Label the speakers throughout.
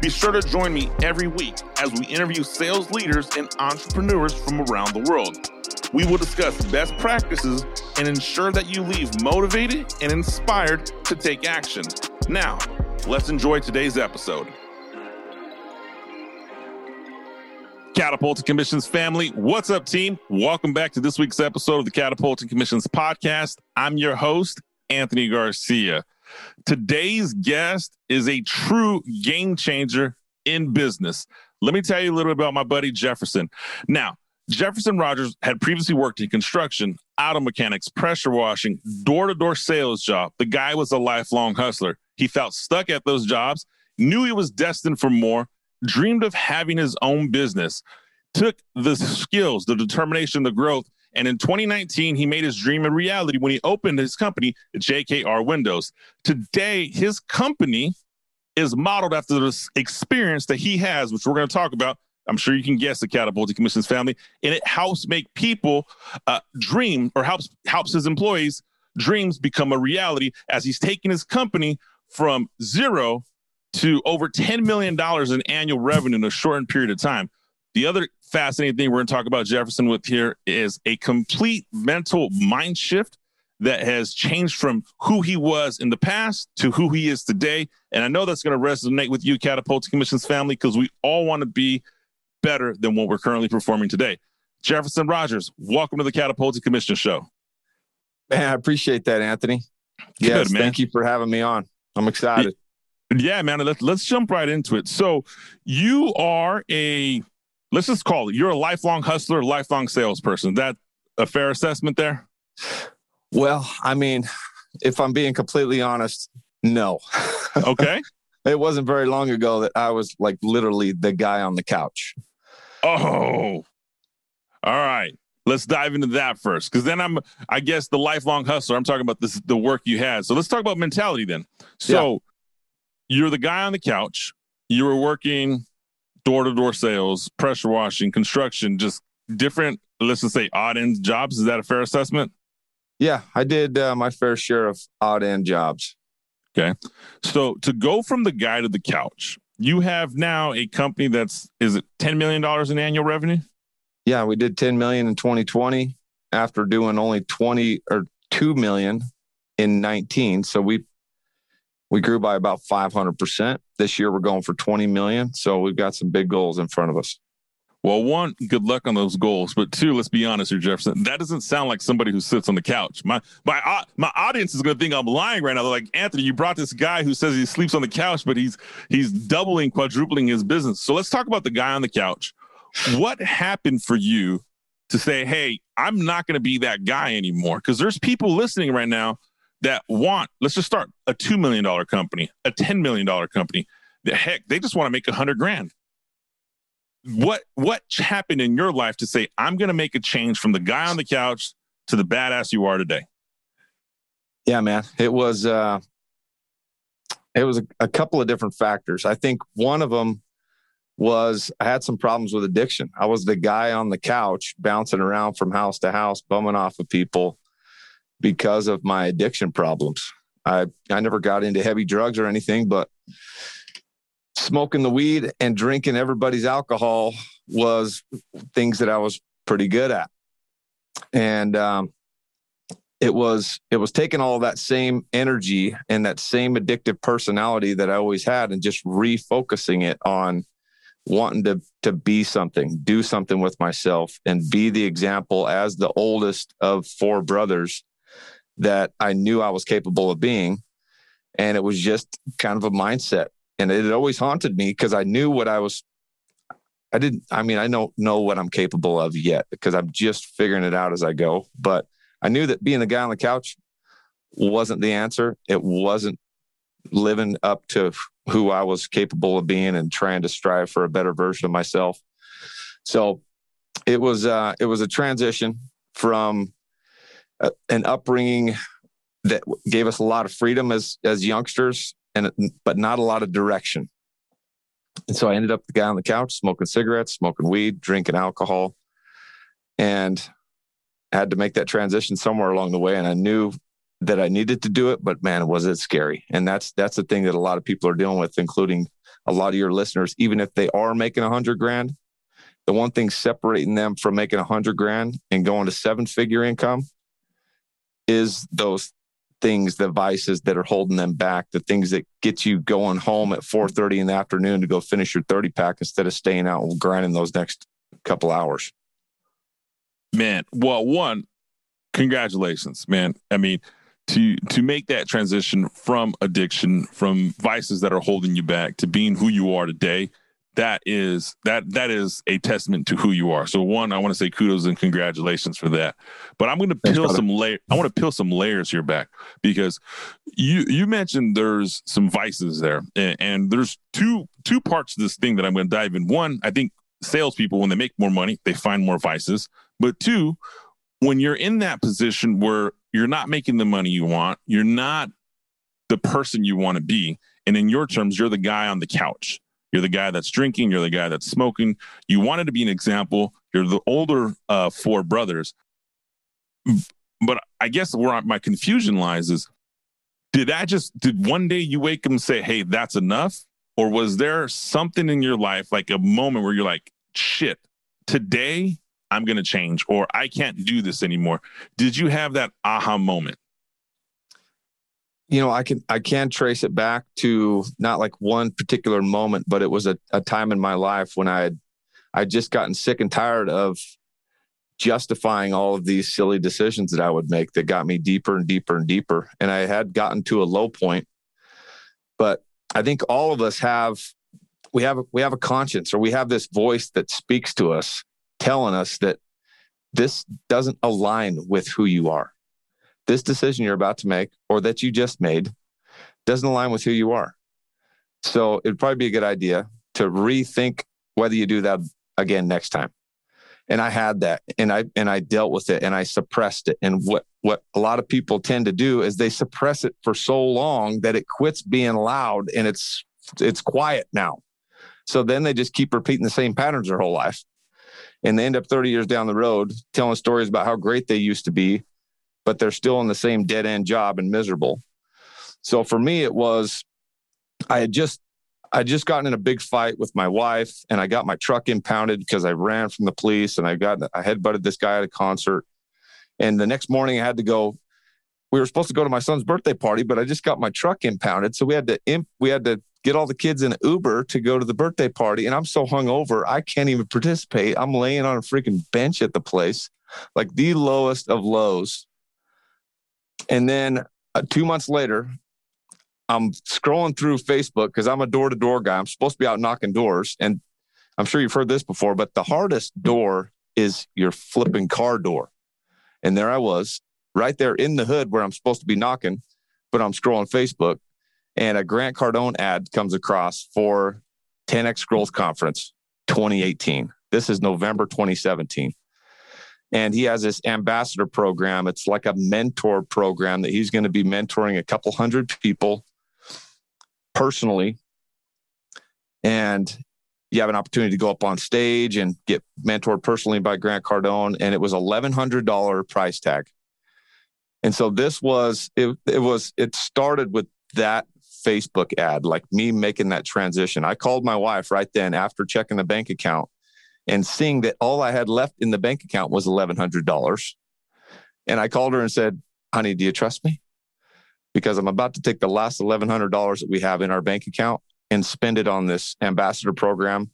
Speaker 1: Be sure to join me every week as we interview sales leaders and entrepreneurs from around the world. We will discuss best practices and ensure that you leave motivated and inspired to take action. Now, let's enjoy today's episode. Catapulting Commissions family, what's up, team? Welcome back to this week's episode of the Catapulting Commissions podcast. I'm your host, Anthony Garcia. Today's guest is a true game changer in business. Let me tell you a little bit about my buddy Jefferson. Now, Jefferson Rogers had previously worked in construction, auto mechanics, pressure washing, door to door sales job. The guy was a lifelong hustler. He felt stuck at those jobs, knew he was destined for more, dreamed of having his own business, took the skills, the determination, the growth, and in 2019, he made his dream a reality when he opened his company, JKR Windows. Today, his company is modeled after this experience that he has, which we're going to talk about. I'm sure you can guess the Catapulting Commissions family, and it helps make people uh, dream or helps helps his employees' dreams become a reality as he's taking his company from zero to over $10 million in annual revenue in a shortened period of time. The other fascinating thing we're going to talk about Jefferson with here is a complete mental mind shift that has changed from who he was in the past to who he is today. And I know that's going to resonate with you, Catapult Commissions family, because we all want to be better than what we're currently performing today. Jefferson Rogers, welcome to the Catapulting Commission Show.
Speaker 2: Man, I appreciate that, Anthony. Good, yes, man. thank you for having me on. I'm excited.
Speaker 1: Yeah, man. Let's let's jump right into it. So, you are a let's just call it you're a lifelong hustler, lifelong salesperson. Is that a fair assessment there?
Speaker 2: Well, I mean, if I'm being completely honest, no.
Speaker 1: Okay.
Speaker 2: it wasn't very long ago that I was like literally the guy on the couch.
Speaker 1: Oh. All right. Let's dive into that first. Cause then I'm I guess the lifelong hustler. I'm talking about this the work you had. So let's talk about mentality then. So yeah. you're the guy on the couch. You were working door to door sales, pressure washing, construction, just different, let's just say odd end jobs. Is that a fair assessment?
Speaker 2: Yeah, I did uh, my fair share of odd end jobs.
Speaker 1: Okay. So to go from the guy to the couch, you have now a company that's, is it $10 million in annual revenue?
Speaker 2: Yeah, we did 10 million in 2020 after doing only 20 or 2 million in 19. So we we grew by about 500%. This year we're going for 20 million. So we've got some big goals in front of us.
Speaker 1: Well, one, good luck on those goals. But two, let's be honest here, Jefferson. That doesn't sound like somebody who sits on the couch. My my uh, my audience is going to think I'm lying right now. They're like, Anthony, you brought this guy who says he sleeps on the couch, but he's he's doubling, quadrupling his business. So let's talk about the guy on the couch. What happened for you to say, hey, I'm not going to be that guy anymore? Because there's people listening right now that want, let's just start a $2 million company, a $10 million company. The heck, they just want to make a hundred grand. What what happened in your life to say, I'm gonna make a change from the guy on the couch to the badass you are today?
Speaker 2: Yeah, man. It was uh it was a, a couple of different factors. I think one of them was I had some problems with addiction. I was the guy on the couch bouncing around from house to house, bumming off of people because of my addiction problems. I I never got into heavy drugs or anything, but smoking the weed and drinking everybody's alcohol was things that I was pretty good at. And um, it was it was taking all that same energy and that same addictive personality that I always had and just refocusing it on wanting to to be something, do something with myself and be the example as the oldest of four brothers that I knew I was capable of being. And it was just kind of a mindset. And it always haunted me because I knew what I was. I didn't, I mean, I don't know what I'm capable of yet because I'm just figuring it out as I go. But I knew that being the guy on the couch wasn't the answer. It wasn't living up to who I was capable of being and trying to strive for a better version of myself. So it was uh, it was a transition from uh, an upbringing that gave us a lot of freedom as as youngsters, and but not a lot of direction. And so I ended up the guy on the couch smoking cigarettes, smoking weed, drinking alcohol, and I had to make that transition somewhere along the way. And I knew that I needed to do it, but man, was it scary. And that's that's the thing that a lot of people are dealing with, including a lot of your listeners. Even if they are making a hundred grand, the one thing separating them from making a hundred grand and going to seven figure income is those things, the vices that are holding them back, the things that get you going home at 4:30 in the afternoon to go finish your 30 pack instead of staying out and grinding those next couple hours.
Speaker 1: Man, well, one, congratulations, man. I mean, to to make that transition from addiction, from vices that are holding you back to being who you are today, that is that that is a testament to who you are. So one, I want to say kudos and congratulations for that. But I'm going to peel some layer. I want to peel some layers here back because you you mentioned there's some vices there, and, and there's two two parts of this thing that I'm going to dive in. One, I think salespeople when they make more money, they find more vices. But two, when you're in that position where you're not making the money you want, you're not the person you want to be, and in your terms, you're the guy on the couch you're the guy that's drinking. You're the guy that's smoking. You wanted to be an example. You're the older uh, four brothers. But I guess where my confusion lies is did that just, did one day you wake up and say, hey, that's enough? Or was there something in your life, like a moment where you're like, shit, today I'm going to change or I can't do this anymore? Did you have that aha moment?
Speaker 2: You know, I can I can trace it back to not like one particular moment, but it was a, a time in my life when I had I just gotten sick and tired of justifying all of these silly decisions that I would make that got me deeper and deeper and deeper. And I had gotten to a low point. But I think all of us have we have we have a conscience or we have this voice that speaks to us telling us that this doesn't align with who you are this decision you're about to make or that you just made doesn't align with who you are. So it'd probably be a good idea to rethink whether you do that again next time. And I had that and I and I dealt with it and I suppressed it. And what what a lot of people tend to do is they suppress it for so long that it quits being loud and it's it's quiet now. So then they just keep repeating the same patterns their whole life. And they end up 30 years down the road telling stories about how great they used to be but they're still in the same dead end job and miserable. So for me, it was I had just I just gotten in a big fight with my wife, and I got my truck impounded because I ran from the police, and I got I headbutted this guy at a concert. And the next morning, I had to go. We were supposed to go to my son's birthday party, but I just got my truck impounded, so we had to imp, we had to get all the kids in Uber to go to the birthday party. And I'm so hungover, I can't even participate. I'm laying on a freaking bench at the place, like the lowest of lows. And then uh, two months later, I'm scrolling through Facebook because I'm a door to door guy. I'm supposed to be out knocking doors. And I'm sure you've heard this before, but the hardest door is your flipping car door. And there I was, right there in the hood where I'm supposed to be knocking, but I'm scrolling Facebook and a Grant Cardone ad comes across for 10X Growth Conference 2018. This is November 2017 and he has this ambassador program. It's like a mentor program that he's going to be mentoring a couple hundred people personally. And you have an opportunity to go up on stage and get mentored personally by Grant Cardone. And it was $1,100 price tag. And so this was, it, it was, it started with that Facebook ad, like me making that transition. I called my wife right then after checking the bank account and seeing that all I had left in the bank account was $1,100. And I called her and said, honey, do you trust me? Because I'm about to take the last $1,100 that we have in our bank account and spend it on this ambassador program.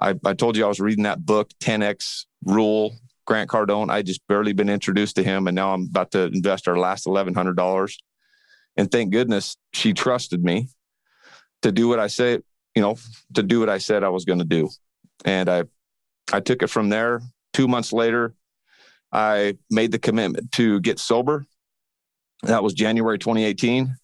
Speaker 2: I, I told you I was reading that book, 10X Rule, Grant Cardone. I just barely been introduced to him, and now I'm about to invest our last $1,100. And thank goodness she trusted me to do what I said, you know, to do what I said I was going to do. And I I took it from there. Two months later, I made the commitment to get sober. That was January 2018.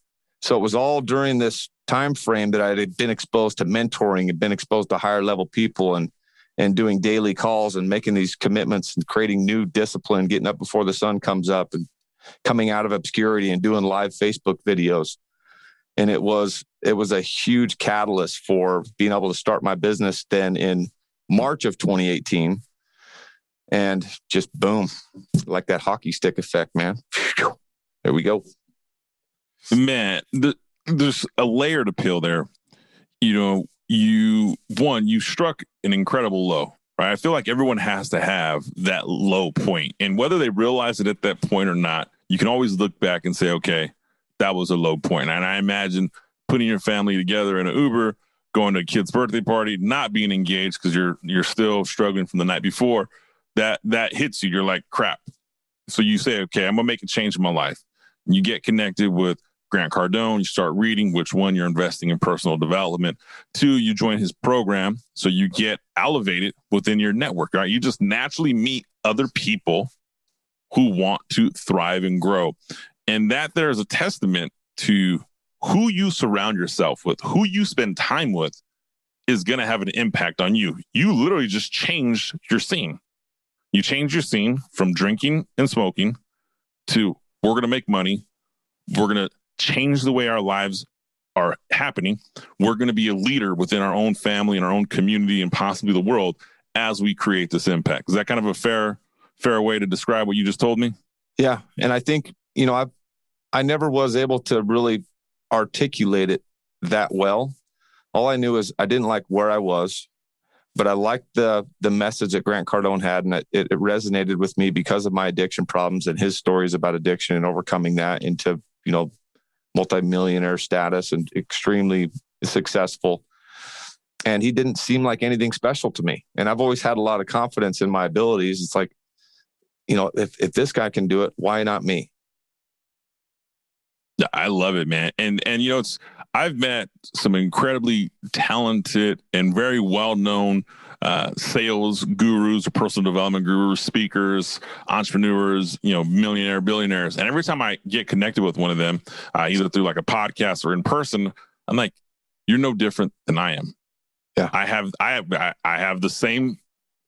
Speaker 2: So it was all during this time frame that I had been exposed to mentoring and been exposed to higher level people and and doing daily calls and making these commitments and creating new discipline, getting up before the sun comes up and coming out of obscurity and doing live Facebook videos. And it was it was a huge catalyst for being able to start my business then in March of 2018. And just boom, like that hockey stick effect, man. There we go.
Speaker 1: Man, the, there's a layered appeal there. You know, you one, you struck an incredible low, right? I feel like everyone has to have that low point. And whether they realize it at that point or not, you can always look back and say, okay, that was a low point. And I imagine putting your family together in an Uber, going to a kid's birthday party, not being engaged because you're you're still struggling from the night before, that that hits you. You're like, crap. So you say, okay, I'm gonna make a change in my life. You get connected with Grant Cardone, you start reading, which one you're investing in personal development. Two, you join his program. So you get elevated within your network, right? You just naturally meet other people who want to thrive and grow. And that there is a testament to who you surround yourself with, who you spend time with is going to have an impact on you. You literally just change your scene. You change your scene from drinking and smoking to we're going to make money. We're going to change the way our lives are happening. We're going to be a leader within our own family and our own community and possibly the world as we create this impact. Is that kind of a fair fair way to describe what you just told me?
Speaker 2: Yeah, and I think, you know, I I never was able to really articulate it that well. All I knew is I didn't like where I was, but I liked the the message that Grant Cardone had, and it, it resonated with me because of my addiction problems and his stories about addiction and overcoming that into you know multimillionaire status and extremely successful. And he didn't seem like anything special to me. And I've always had a lot of confidence in my abilities. It's like, you know, if if this guy can do it, why not me?
Speaker 1: I love it, man. And and you know, it's I've met some incredibly talented and very well known uh, sales gurus personal development gurus, speakers, entrepreneurs, you know, millionaire, billionaires. And every time I get connected with one of them, uh, either through like a podcast or in person, I'm like, you're no different than I am.
Speaker 2: Yeah.
Speaker 1: I have, I have, I have the same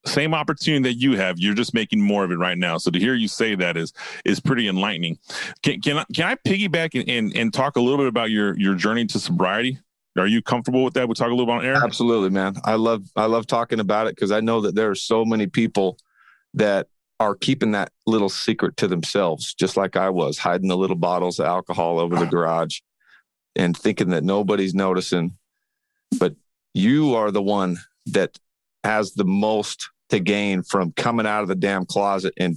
Speaker 1: same opportunity that you have. You're just making more of it right now. So to hear you say that is is pretty enlightening. Can can i, can I piggyback and, and, and talk a little bit about your your journey to sobriety? Are you comfortable with that? We'll talk a little bit on air?
Speaker 2: Absolutely man. I love i love talking about it because i know that there are so many people that are keeping that little secret to themselves just like i was hiding the little bottles of alcohol over the garage and thinking that nobody's noticing. But you are the one that has the most to gain from coming out of the damn closet and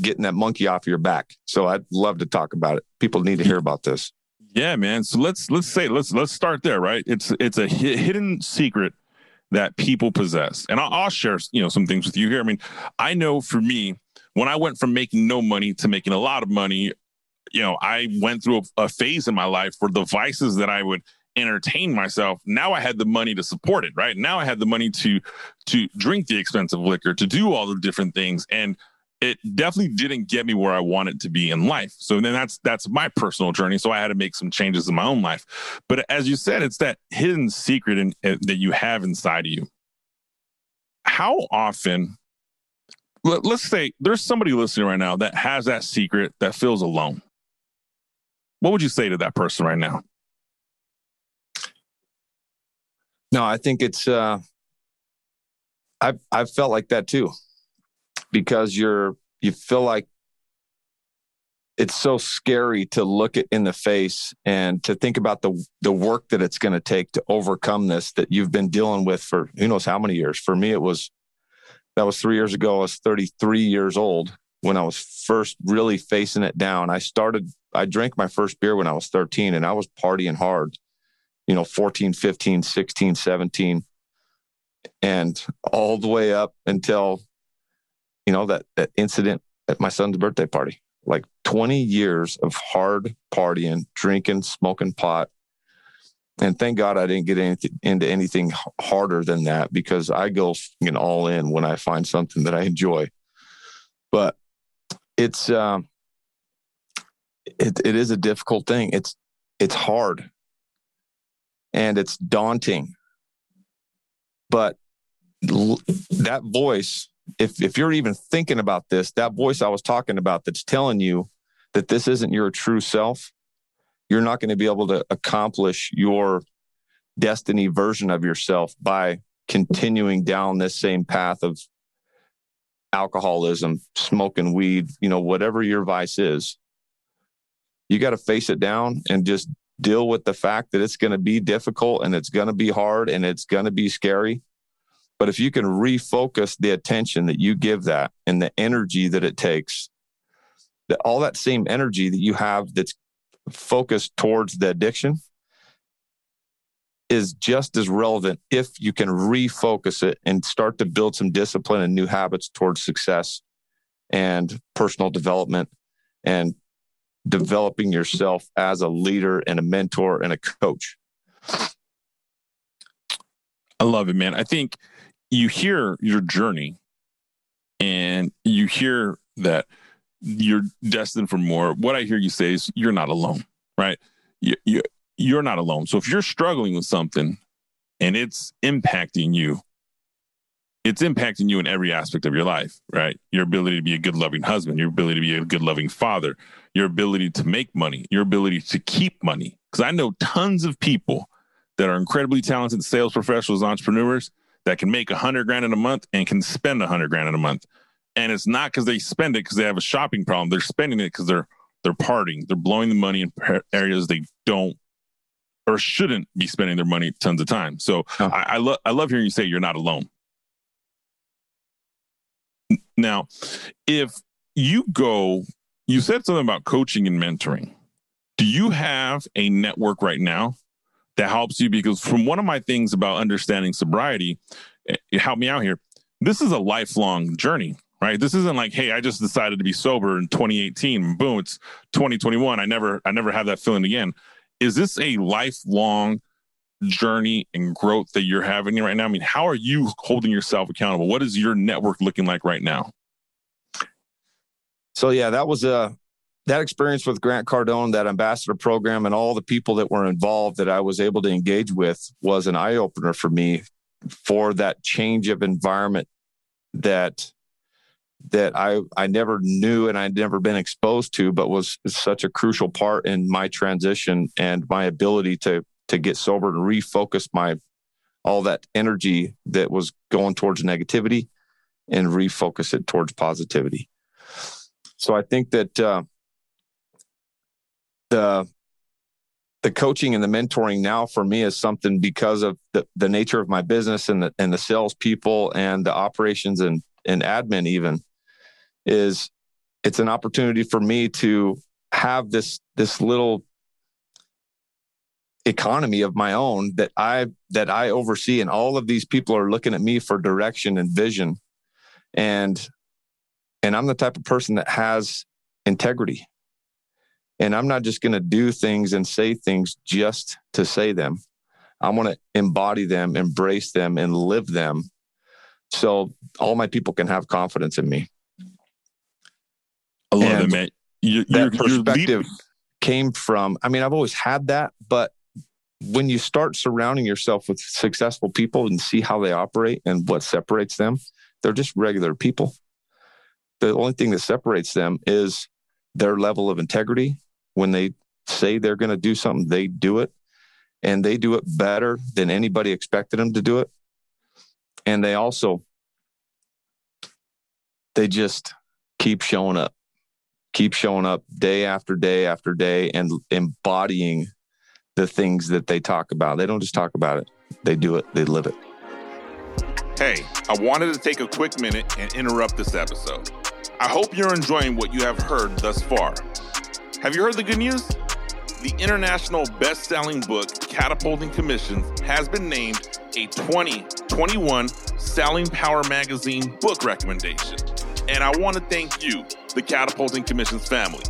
Speaker 2: getting that monkey off your back. So I'd love to talk about it. People need to hear about this.
Speaker 1: Yeah, man. So let's let's say let's let's start there, right? It's it's a hidden secret that people possess, and I'll, I'll share you know some things with you here. I mean, I know for me, when I went from making no money to making a lot of money, you know, I went through a, a phase in my life where the vices that I would entertain myself now i had the money to support it right? Now i had the money to to drink the expensive liquor to do all the different things and it definitely didn't get me where i wanted to be in life. So then that's that's my personal journey. So i had to make some changes in my own life. But as you said it's that hidden secret in, that you have inside of you. How often let, let's say there's somebody listening right now that has that secret that feels alone. What would you say to that person right now
Speaker 2: No, I think it's uh I've I've felt like that too. Because you're you feel like it's so scary to look it in the face and to think about the the work that it's going to take to overcome this that you've been dealing with for who knows how many years. For me, it was that was three years ago. I was 33 years old when I was first really facing it down. I started, I drank my first beer when I was 13 and I was partying hard you know 14 15 16 17 and all the way up until you know that that incident at my son's birthday party. Like 20 years of hard partying drinking smoking pot and thank god i didn't get anything, into anything harder than that because i go you know, all in when i find something that i enjoy. But it's um it, it is a difficult thing. It's it's hard and it's daunting. But that voice, if if you're even thinking about this, that voice I was talking about that's telling you that this isn't your true self, you're not going to be able to accomplish your destiny version of yourself by continuing down this same path of alcoholism, smoking weed, you know, whatever your vice is. You got to face it down and just deal with the fact that it's going to be difficult and it's going to be hard and it's going to be scary. But if you can refocus the attention that you give that and the energy that it takes, that all that same energy that you have that's focused towards the addiction is just as relevant if you can refocus it and start to build some discipline and new habits towards success and personal development and developing yourself as a leader and a mentor and a coach.
Speaker 1: I love it, man. I think you hear your journey and you hear that you're destined for more. What I hear you say is you're not alone, right? You, you, you're not alone. So if you're struggling with something and it's impacting you, it's impacting you in every aspect of your life, right? Your ability to be a good, loving husband, your ability to be a good, loving father, your ability to make money, your ability to keep money. Because I know tons of people that are incredibly talented sales professionals, entrepreneurs that can make a hundred grand in a month and can spend a hundred grand in a month. And it's not because they spend it because they have a shopping problem. They're spending it because they're they're partying. They're blowing the money in areas they don't or shouldn't be spending their money tons of time. So oh. I, I love I love hearing you say you're not alone. Now, if you go, you said something about coaching and mentoring. Do you have a network right now that helps you? Because from one of my things about understanding sobriety, eh, it helped me out here. This is a lifelong journey, right? This isn't like, hey, I just decided to be sober in 2018. Boom, it's 2021. I never, I never have that feeling again is this a lifelong journey and growth that you're having right now? I mean, how are you holding yourself accountable? What is your network looking like right now?
Speaker 2: So yeah, that was a uh, that experience with Grant Cardone, that ambassador program, and all the people that were involved that I was able to engage with was an eye opener for me for that change of environment that that I I never knew and I'd never been exposed to, but was such a crucial part in my transition and my ability to to get sober and refocus my all that energy that was going towards negativity and refocus it towards positivity. So I think that uh, the the coaching and the mentoring now for me is something because of the, the nature of my business and the and the salespeople and the operations and and admin even is it's an opportunity for me to have this this little economy of my own that I that I oversee and all of these people are looking at me for direction and vision. And and I'm the type of person that has integrity. And I'm not just going to do things and say things just to say them. I want to embody them embrace them and live them so all my people can have confidence in me.
Speaker 1: I love and it, man.
Speaker 2: You, that perspective came from, I mean, I've always had that, but when you start surrounding yourself with successful people and see how they operate and what separates them, they're just regular people. The only thing that separates them is their level of integrity. When they say they're going to do something, they do it and they do it better than anybody expected them to do it. And they also, they just keep showing up keep showing up day after day after day and embodying the things that they talk about. They don't just talk about it, they do it, they live it.
Speaker 1: Hey, I wanted to take a quick minute and interrupt this episode. I hope you're enjoying what you have heard thus far. Have you heard the good news? The international best selling book, Catapulting Commissions, has been named a 2021 Selling Power Magazine book recommendation. And I want to thank you the Catapulting Commissions family.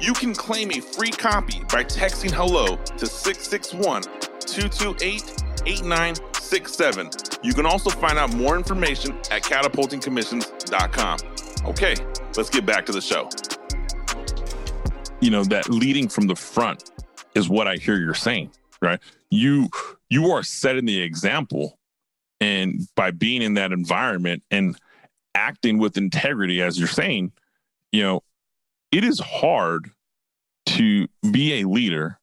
Speaker 1: You can claim a free copy by texting hello to 661 228 8967. You can also find out more information at catapultingcommissions.com. Okay, let's get back to the show. You know, that leading from the front is what I hear you're saying, right? You you are setting the example And by being in that environment and acting with integrity, as you're saying, you know, it is hard to be a leader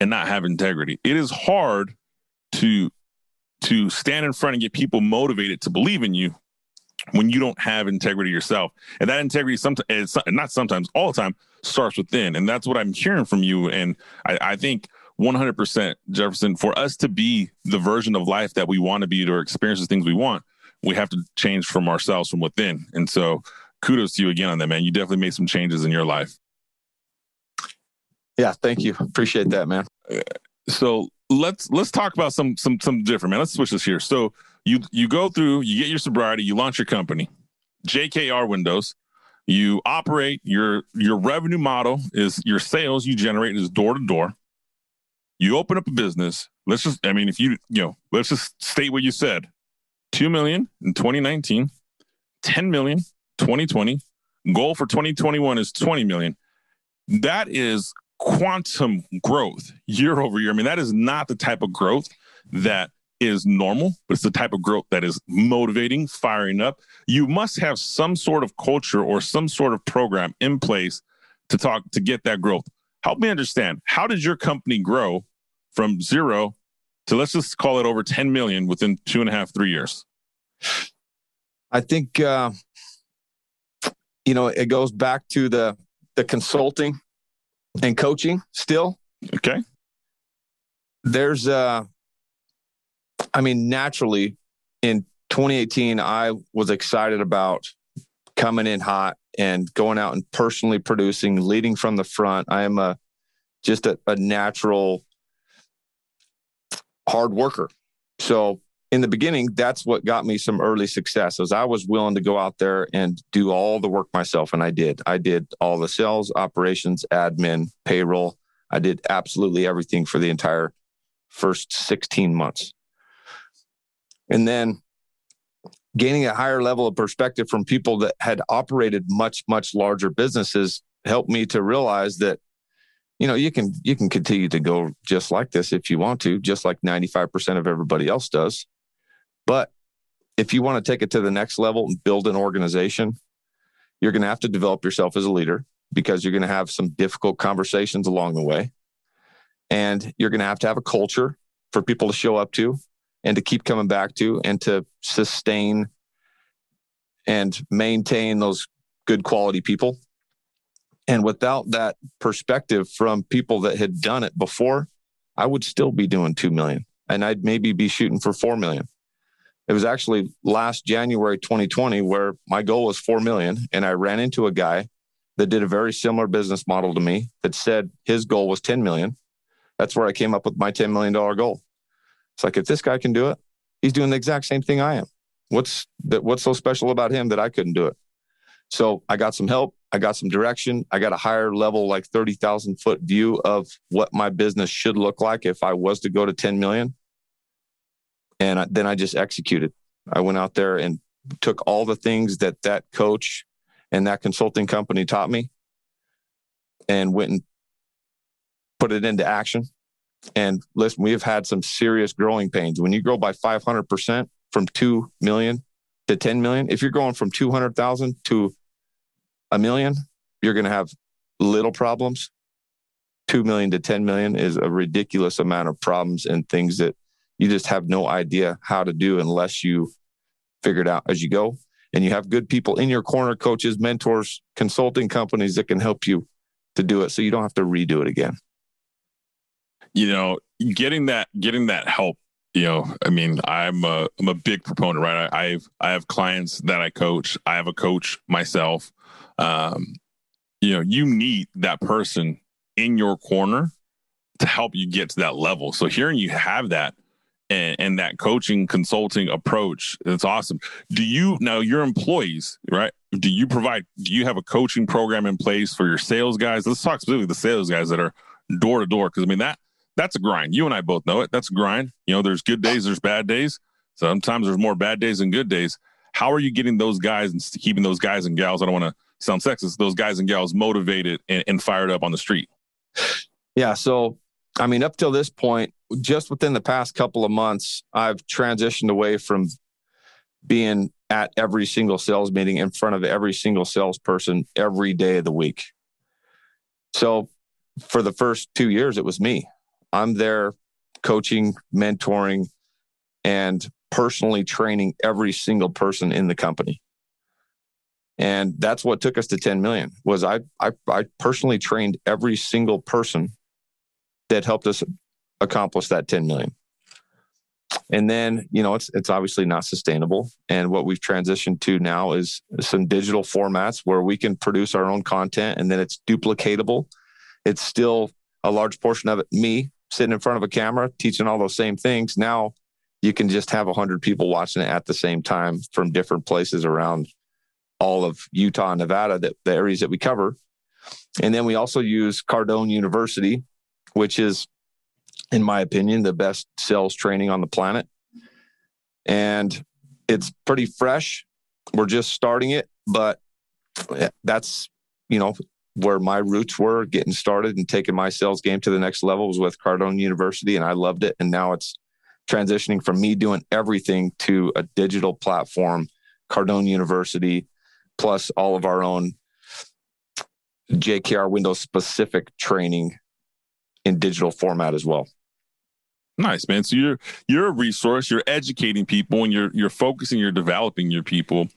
Speaker 1: and not have integrity. It is hard to to stand in front and get people motivated to believe in you when you don't have integrity yourself. And that integrity sometimes not sometimes all the time starts within. And that's what I'm hearing from you. And I, I think 100% Jefferson, for us to be the version of life that we want to be or experience the things we want, we have to change from ourselves from within. And so kudos to you again on that, man. You definitely made some changes in your life.
Speaker 2: Yeah, thank you. Appreciate that, man.
Speaker 1: Uh, so let's let's talk about some some some different man. Let's switch this here. So you you go through, you get your sobriety, you launch your company, JKR Windows. You operate your your revenue model is your sales you generate is door to door. You open up a business. Let's just, I mean, if you you know, let's just state what you said. Two million in 2019, 10 million 2020. Goal for 2021 is 20 million. That is quantum growth year over year. I mean, that is not the type of growth that is normal, but it's the type of growth that is motivating, firing up. You must have some sort of culture or some sort of program in place to talk to get that growth. Help me understand how did your company grow from zero to let's just call it over 10 million within two and a half, three years?
Speaker 2: I think uh, you know it goes back to the the consulting and coaching still.
Speaker 1: Okay.
Speaker 2: There's uh I mean naturally in 2018 I was excited about coming in hot and going out and personally producing, leading from the front. I am a just a, a natural hard worker. So in the beginning, that's what got me some early success. As I was willing to go out there and do all the work myself, and I did. I did all the sales, operations, admin, payroll. I did absolutely everything for the entire first 16 months. And then gaining a higher level of perspective from people that had operated much, much larger businesses helped me to realize that you know you can you can continue to go just like this if you want to just like 95% of everybody else does but if you want to take it to the next level and build an organization, you're going to have to develop yourself as a leader because you're going to have some difficult conversations along the way. And you're going to have to have a culture for people to show up to and to keep coming back to and to sustain and maintain those good quality people. And without that perspective from people that had done it before, I would still be doing 2 million and I'd maybe be shooting for 4 million. It was actually last January 2020 where my goal was 4 million and I ran into a guy that did a very similar business model to me that said his goal was 10 million. That's where I came up with my $10 million goal. It's like if this guy can do it, he's doing the exact same thing I am. What's that what's so special about him that I couldn't do it? So I got some help, I got some direction, I got a higher level like 30,000 foot view of what my business should look like if I was to go to 10 million and I, then I just executed. I went out there and took all the things that that coach and that consulting company taught me, and went and put it into action. And listen, we have had some serious growing pains. When you grow by 500% from 2 million to 10 million, if you're going from 200,000 to a million, you're going to have little problems. 2 million to 10 million is a ridiculous amount of problems and things that you just have no idea how to do unless you figure it out as you go. And you have good people in your corner, coaches, mentors, consulting companies that can help you to do it so you don't have to redo it again.
Speaker 1: You know, getting that getting that help you know i mean i'm a i'm a big proponent right I, i've i have clients that i coach i have a coach myself um you know you need that person in your corner to help you get to that level so hearing you have that and, and that coaching consulting approach. It's awesome. Do you now your employees, right? Do you provide do you have a coaching program in place for your sales guys? Let's talk specifically the sales guys that are door to door. Cause I mean that that's a grind. You and I both know it. That's a grind. You know, there's good days, there's bad days. Sometimes there's more bad days than good days. How are you getting those guys and keeping those guys and gals? I don't want to sound sexist. Those guys and gals motivated and, and fired up on the street.
Speaker 2: Yeah. So, I mean, up till this point, just within the past couple of months, I've transitioned away from being at every single sales meeting in front of every single salesperson every day of the week. So for the first two years, it was me. I'm there coaching, mentoring, and personally training every single person in the company. And that's what took us to 10 million was I, I, I personally trained every single person that helped us accomplish that 10 million. And then, you know, it's it's obviously not sustainable. And what we've transitioned to now is some digital formats where we can produce our own content and then it's duplicatable. It's still a large portion of it me sitting in front of a camera teaching all those same things. Now you can just have 100 people watching it at the same time from different places around all of Utah and Nevada, that the areas that we cover. And then we also use Cardone University, which is, in my opinion, the best sales training on the planet. And it's pretty fresh. We're just starting it, but that's, you know, where my roots were getting started and taking my sales game to the next level was with Cardone University. And I loved it. And now it's transitioning from me doing everything to a digital platform, Cardone University, plus all of our own JKR Windows specific training in digital format as well.
Speaker 1: Nice, man. So you're you're a resource. You're educating people, and you're you're focusing. You're developing your people.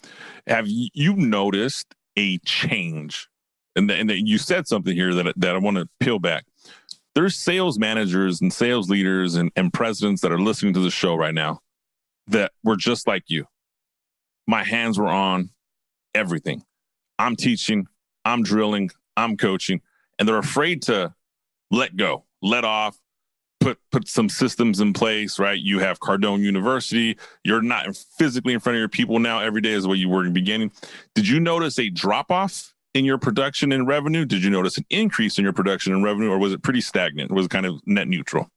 Speaker 1: Have you noticed a change? And and you said something here that that I want to peel back. There's sales managers and sales leaders and, and presidents that are listening to the show right now that were just like you. My hands were on everything. I'm teaching, I'm drilling, I'm coaching, and they're afraid to let go, let off, put put some systems in place, right? You have Cardone University. You're not physically in front of your people now every day as what you were in the beginning. Did you notice a drop off in your production and revenue? Did you notice an increase in your production and revenue, or was it pretty stagnant? Was it kind of net neutral?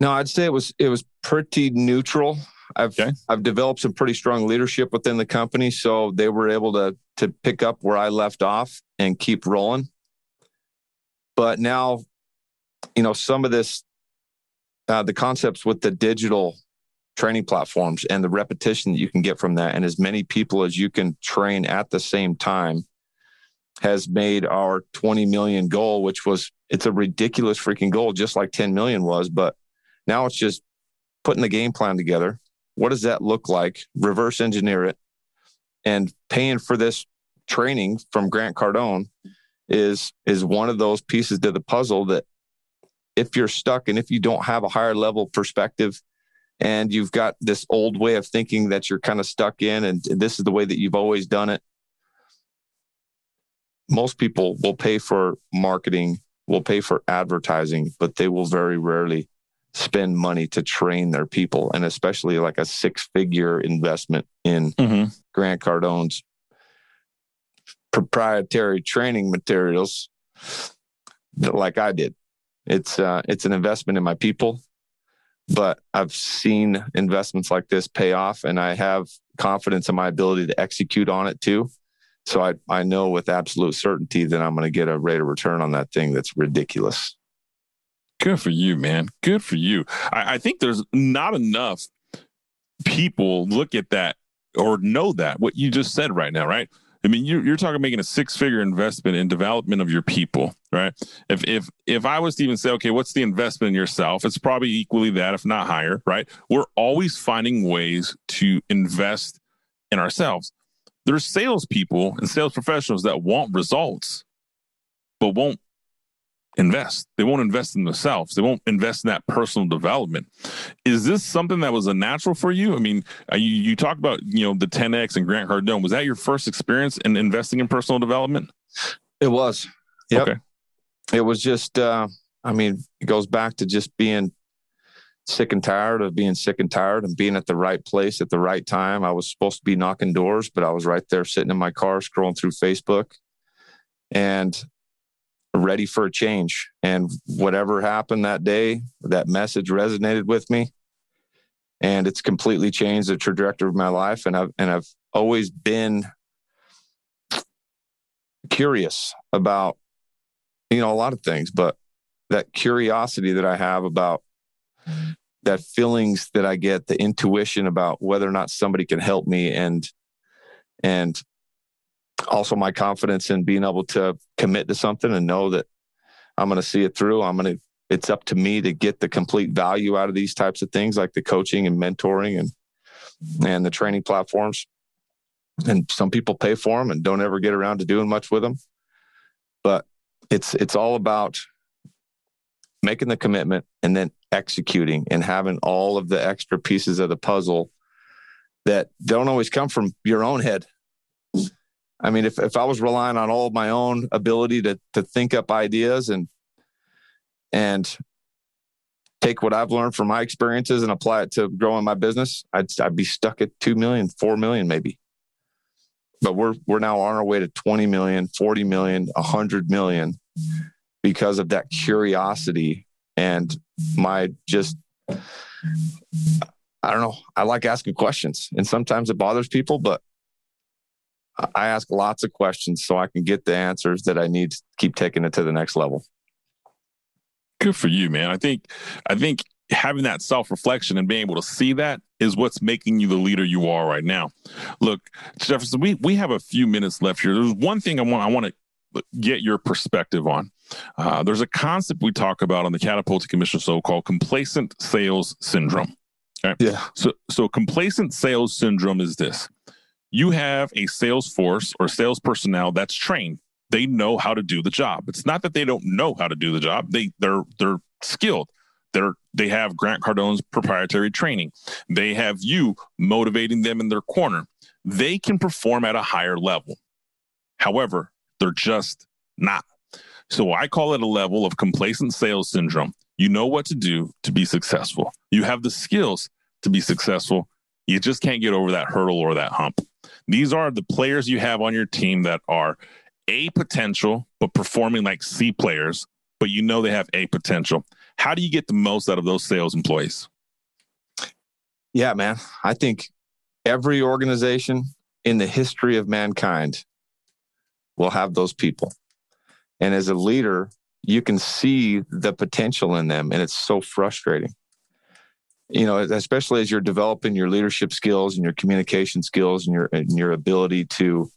Speaker 2: No, I'd say it was it was pretty neutral. I've okay. I've developed some pretty strong leadership within the company, so they were able to to pick up where I left off and keep rolling. But now, you know, some of this, uh, the concepts with the digital training platforms and the repetition that you can get from that, and as many people as you can train at the same time, has made our 20 million goal, which was it's a ridiculous freaking goal, just like 10 million was, but now it's just putting the game plan together what does that look like? Reverse engineer it. And paying for this training from Grant Cardone is is one of those pieces to the puzzle that if you're stuck and if you don't have a higher level perspective and you've got this old way of thinking that you're kind of stuck in and this is the way that you've always done it most people will pay for marketing will pay for advertising but they will very rarely spend money to train their people and especially like a six figure investment in mm-hmm. Grant Cardone's proprietary training materials like I did. It's uh, it's an investment in my people, but I've seen investments like this pay off and I have confidence in my ability to execute on it too. So I, I know with absolute certainty that I'm going to get a rate of return on that thing that's ridiculous.
Speaker 1: Good for you, man. Good for you. I, I think there's not enough people look at that or know that what you just said right now, right? I mean, you're, you're talking making a six figure investment in development of your people, right? If if if I was to even say, okay, what's the investment in yourself? It's probably equally that, if not higher, right? We're always finding ways to invest in ourselves. There's salespeople and sales professionals that want results, but won't invest. They won't invest in themselves. They won't invest in that personal development. Is this something that was a natural for you? I mean, uh, you, you talk about, you know, the 10X and Grant Cardone. Was that your first experience in investing in personal development?
Speaker 2: It was. Yep. Okay. It was just, uh, I mean, it goes back to just being sick and tired of being sick and tired and being at the right place at the right time. I was supposed to be knocking doors, but I was right there sitting in my car scrolling through Facebook. And ready for a change. And whatever happened that day, that message resonated with me. And it's completely changed the trajectory of my life. And I've and I've always been curious about, you know, a lot of things, but that curiosity that I have about that feelings that I get, the intuition about whether or not somebody can help me and and also my confidence in being able to commit to something and know that I'm going to see it through. I'm going to it's up to me to get the complete value out of these types of things like the coaching and mentoring and and the training platforms. And some people pay for them and don't ever get around to doing much with them. But it's it's all about making the commitment and then executing and having all of the extra pieces of the puzzle that don't always come from your own head. I mean, if, if I was relying on all of my own ability to to think up ideas and and take what I've learned from my experiences and apply it to growing my business, I'd, I'd be stuck at 2 million, 4 million maybe. But we're, we're now on our way to 20 million, 40 million, 100 million because of that curiosity and my just, I don't know. I like asking questions and sometimes it bothers people, but I ask lots of questions so I can get the answers that I need to keep taking it to the next level.
Speaker 1: Good for you, man. I think I think having that self-reflection and being able to see that is what's making you the leader you are right now. Look, Jefferson, we we have a few minutes left here. There's one thing I want I want to get your perspective on. Uh, there's a concept we talk about on the Catapulting Commissions so called complacent sales syndrome.
Speaker 2: Okay? Yeah.
Speaker 1: So so complacent sales syndrome is this. You have a sales force or sales personnel that's trained they know how to do the job. It's not that they don't know how to do the job. They they're they're skilled. They're they have Grant Cardone's proprietary training. They have you motivating them in their corner. They can perform at a higher level. However, they're just not. So I call it a level of complacent sales syndrome. You know what to do to be successful. You have the skills to be successful. You just can't get over that hurdle or that hump. These are the players you have on your team that are a potential, but performing like C players, but you know they have A potential. How do you get the most out of those sales employees?
Speaker 2: Yeah, man. I think every organization in the history of mankind will have those people. And as a leader, you can see the potential in them, and it's so frustrating. You know, especially as you're developing your leadership skills and your communication skills and your and your ability to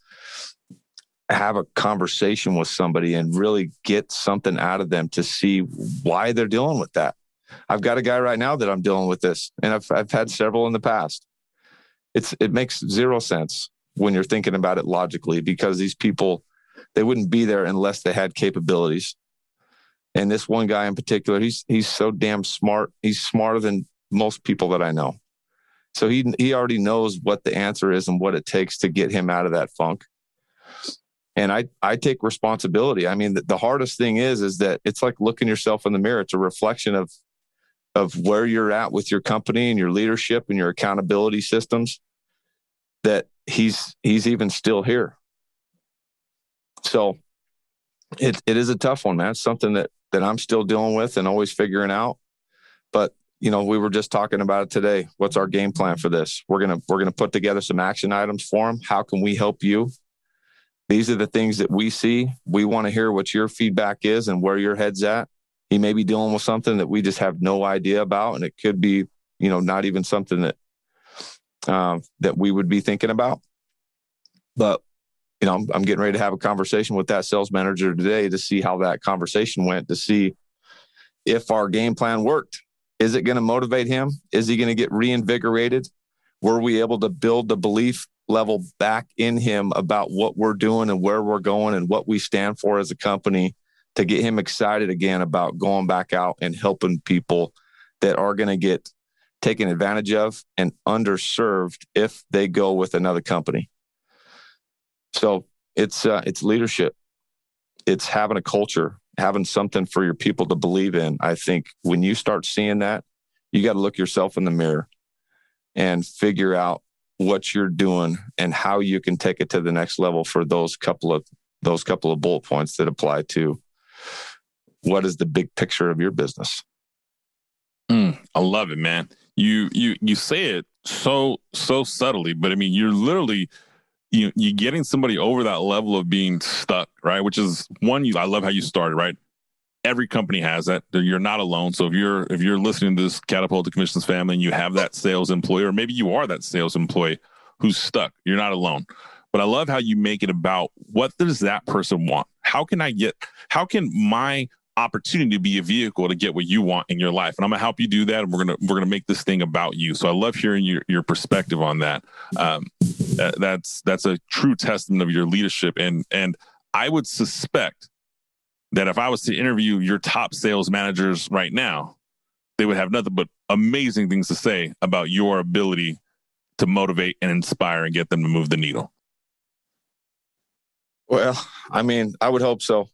Speaker 2: have a conversation with somebody and really get something out of them to see why they're dealing with that. I've got a guy right now that I'm dealing with this, and I've I've had several in the past. It's it makes zero sense when you're thinking about it logically because these people they wouldn't be there unless they had capabilities. And this one guy in particular, he's he's so damn smart. He's smarter than most people that I know. So he he already knows what the answer is and what it takes to get him out of that funk and I I take responsibility. I mean, the, the, hardest thing is is that it's like looking yourself in the mirror. It's a reflection of of where you're at with your company and your leadership and your accountability systems. That he's he's even still here. So it it is a tough one, man. It's something that that I'm still dealing with and always figuring out. But you know, we were just talking about it today. What's our game plan for this? We're gonna we're gonna put together some action items for him. How can we help you? these are the things that we see. We want to hear what your feedback is and where your head's at. He may be dealing with something that we just have no idea about, and it could be, you know, not even something that uh, that we would be thinking about. But you know, I'm, I'm getting ready to have a conversation with that sales manager today to see how that conversation went, to see if our game plan worked. Is it going to motivate him? Is he going to get reinvigorated? Were we able to build the belief level back in him about what we're doing and where we're going and what we stand for as a company to get him excited again about going back out and helping people that are going to get taken advantage of and underserved if they go with another company. So it's uh, it's leadership. It's having a culture, having something for your people to believe in. I think when you start seeing that, you got to look yourself in the mirror and figure out what you're doing and how you can take it to the next level for those couple of those couple of bullet points that apply to what is the big picture of your business.
Speaker 1: Mm, I love it, man. You you you say it so so subtly, but I mean you're literally you you getting somebody over that level of being stuck, right? Which is one you I love how you started, right? every company has that. You're not alone. So if you're if you're listening to this Catapulting Commissions family and you have that sales employee, or maybe you are that sales employee who's stuck, you're not alone. But I love how you make it about what does that person want? How can I get how can my opportunity to be a vehicle to get what you want in your life. And i'm gonna help you do that and we're gonna we're gonna make this thing about you. So i love hearing your, your perspective on that. Um, that, that's that's a true testament of your leadership. And and i would suspect that if i was to interview your top sales managers right now they would have nothing but amazing things to say about your ability to motivate and inspire and get them to move the needle.
Speaker 2: Well i mean i would hope so.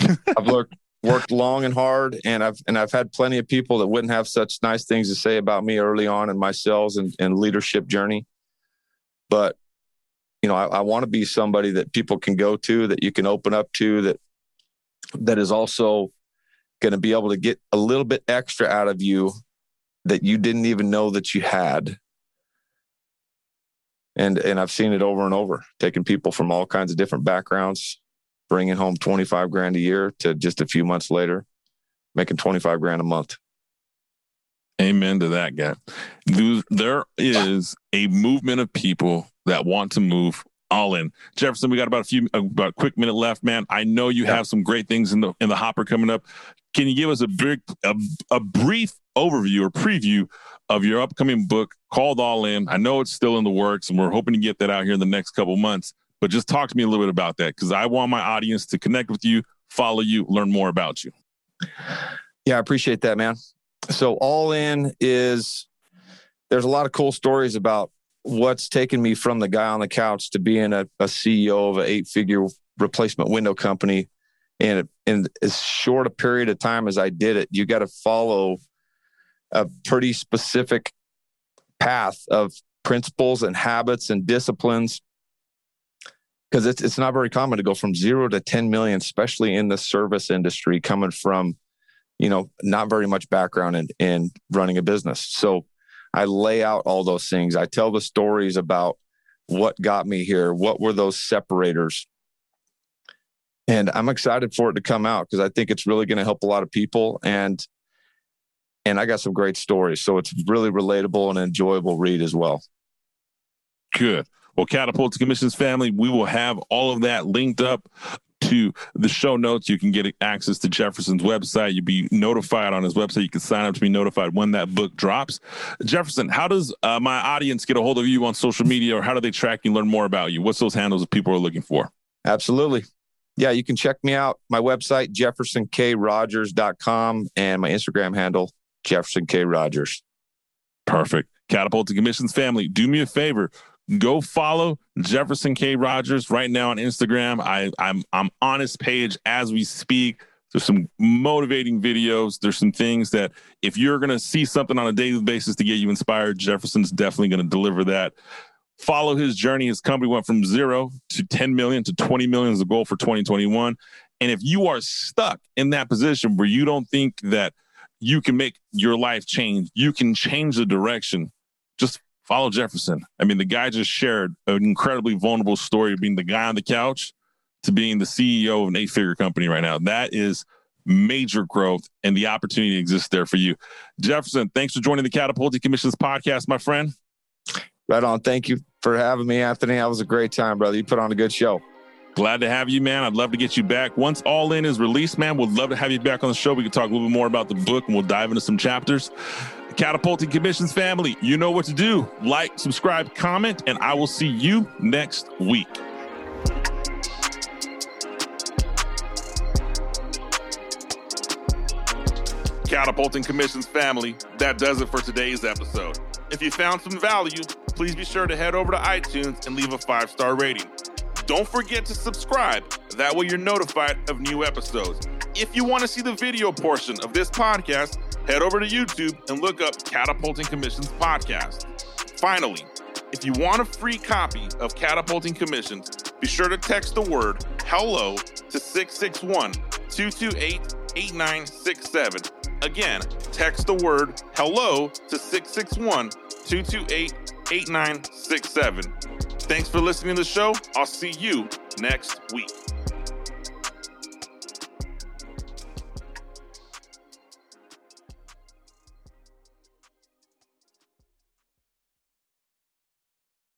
Speaker 2: I've worked worked long and hard and I've and I've had plenty of people that wouldn't have such nice things to say about me early on in my sales and, and leadership journey. But you know, I, I want to be somebody that people can go to, that you can open up to, that that is also going to be able to get a little bit extra out of you that you didn't even know that you had. And and I've seen it over and over, taking people from all kinds of different backgrounds, bringing home 25 grand a year to just a few months later making 25 grand a month.
Speaker 1: Amen to that, guy. There is a movement of people that want to move all in. Jefferson, we got about a few uh, about a quick minute left, man. I know you yeah. have some great things in the in the hopper coming up. Can you give us a big a, a brief overview or preview of your upcoming book called All In? I know it's still in the works and we're hoping to get that out here in the next couple months. But just talk to me a little bit about that because I want my audience to connect with you, follow you, learn more about you.
Speaker 2: Yeah, I appreciate that, man. So, all in is there's a lot of cool stories about what's taken me from the guy on the couch to being a, a CEO of an eight figure replacement window company. And in as short a period of time as I did it, you got to follow a pretty specific path of principles and habits and disciplines because it's it's not very common to go from zero to 10 million, especially in the service industry, coming from, you know, not very much background in, in running a business. So I lay out all those things. I tell the stories about what got me here, what were those separators. And I'm excited for it to come out because I think it's really going to help a lot of people. And and I got some great stories. So it's really relatable and enjoyable read as well.
Speaker 1: Good. Well, Catapult Commissions family, we will have all of that linked up to the show notes. You can get access to Jefferson's website. You'll be notified on his website. You can sign up to be notified when that book drops. Jefferson, how does uh, my audience get a hold of you on social media or how do they track you, learn more about you? What's those handles that people are looking for?
Speaker 2: Absolutely. Yeah, you can check me out. My website, jeffersonkrogers.com, and my Instagram handle, Jefferson K. Rogers.
Speaker 1: Perfect. Catapult Commissions family, do me a favor go follow Jefferson K. Rogers right now on Instagram. I, I'm I'm on his page as we speak. There's some motivating videos. There's some things that if you're gonna see something on a daily basis to get you inspired, Jefferson's definitely gonna deliver that. Follow his journey. His company went from zero to 10 million to 20 million is the goal for 2021. And if you are stuck in that position where you don't think that you can make your life change, you can change the direction. Follow Jefferson. I mean, the guy just shared an incredibly vulnerable story of being the guy on the couch to being the CEO of an eight figure company right now. That is major growth and the opportunity exists there for you. Jefferson, thanks for joining the Catapulting Commissions podcast, my friend.
Speaker 2: Right on. Thank you for having me, Anthony. That was a great time, brother. You put on a good show.
Speaker 1: Glad to have you, man. I'd love to get you back. Once All In is released, man, we'd love to have you back on the show. We could talk a little bit more about the book and we'll dive into some chapters. Catapulting Commissions family, you know what to do. Like, subscribe, comment, and I will see you next week. Catapulting Commissions family, that does it for today's episode. If you found some value, please be sure to head over to iTunes and leave a five star rating. Don't forget to subscribe, that way you're notified of new episodes. If you want to see the video portion of this podcast, head over to YouTube and look up Catapulting Commissions Podcast. Finally, if you want a free copy of Catapulting Commissions, be sure to text the word hello to 661 228 8967. Again, text the word hello to 661 228 8967. Thanks for listening to the show. I'll see you next week.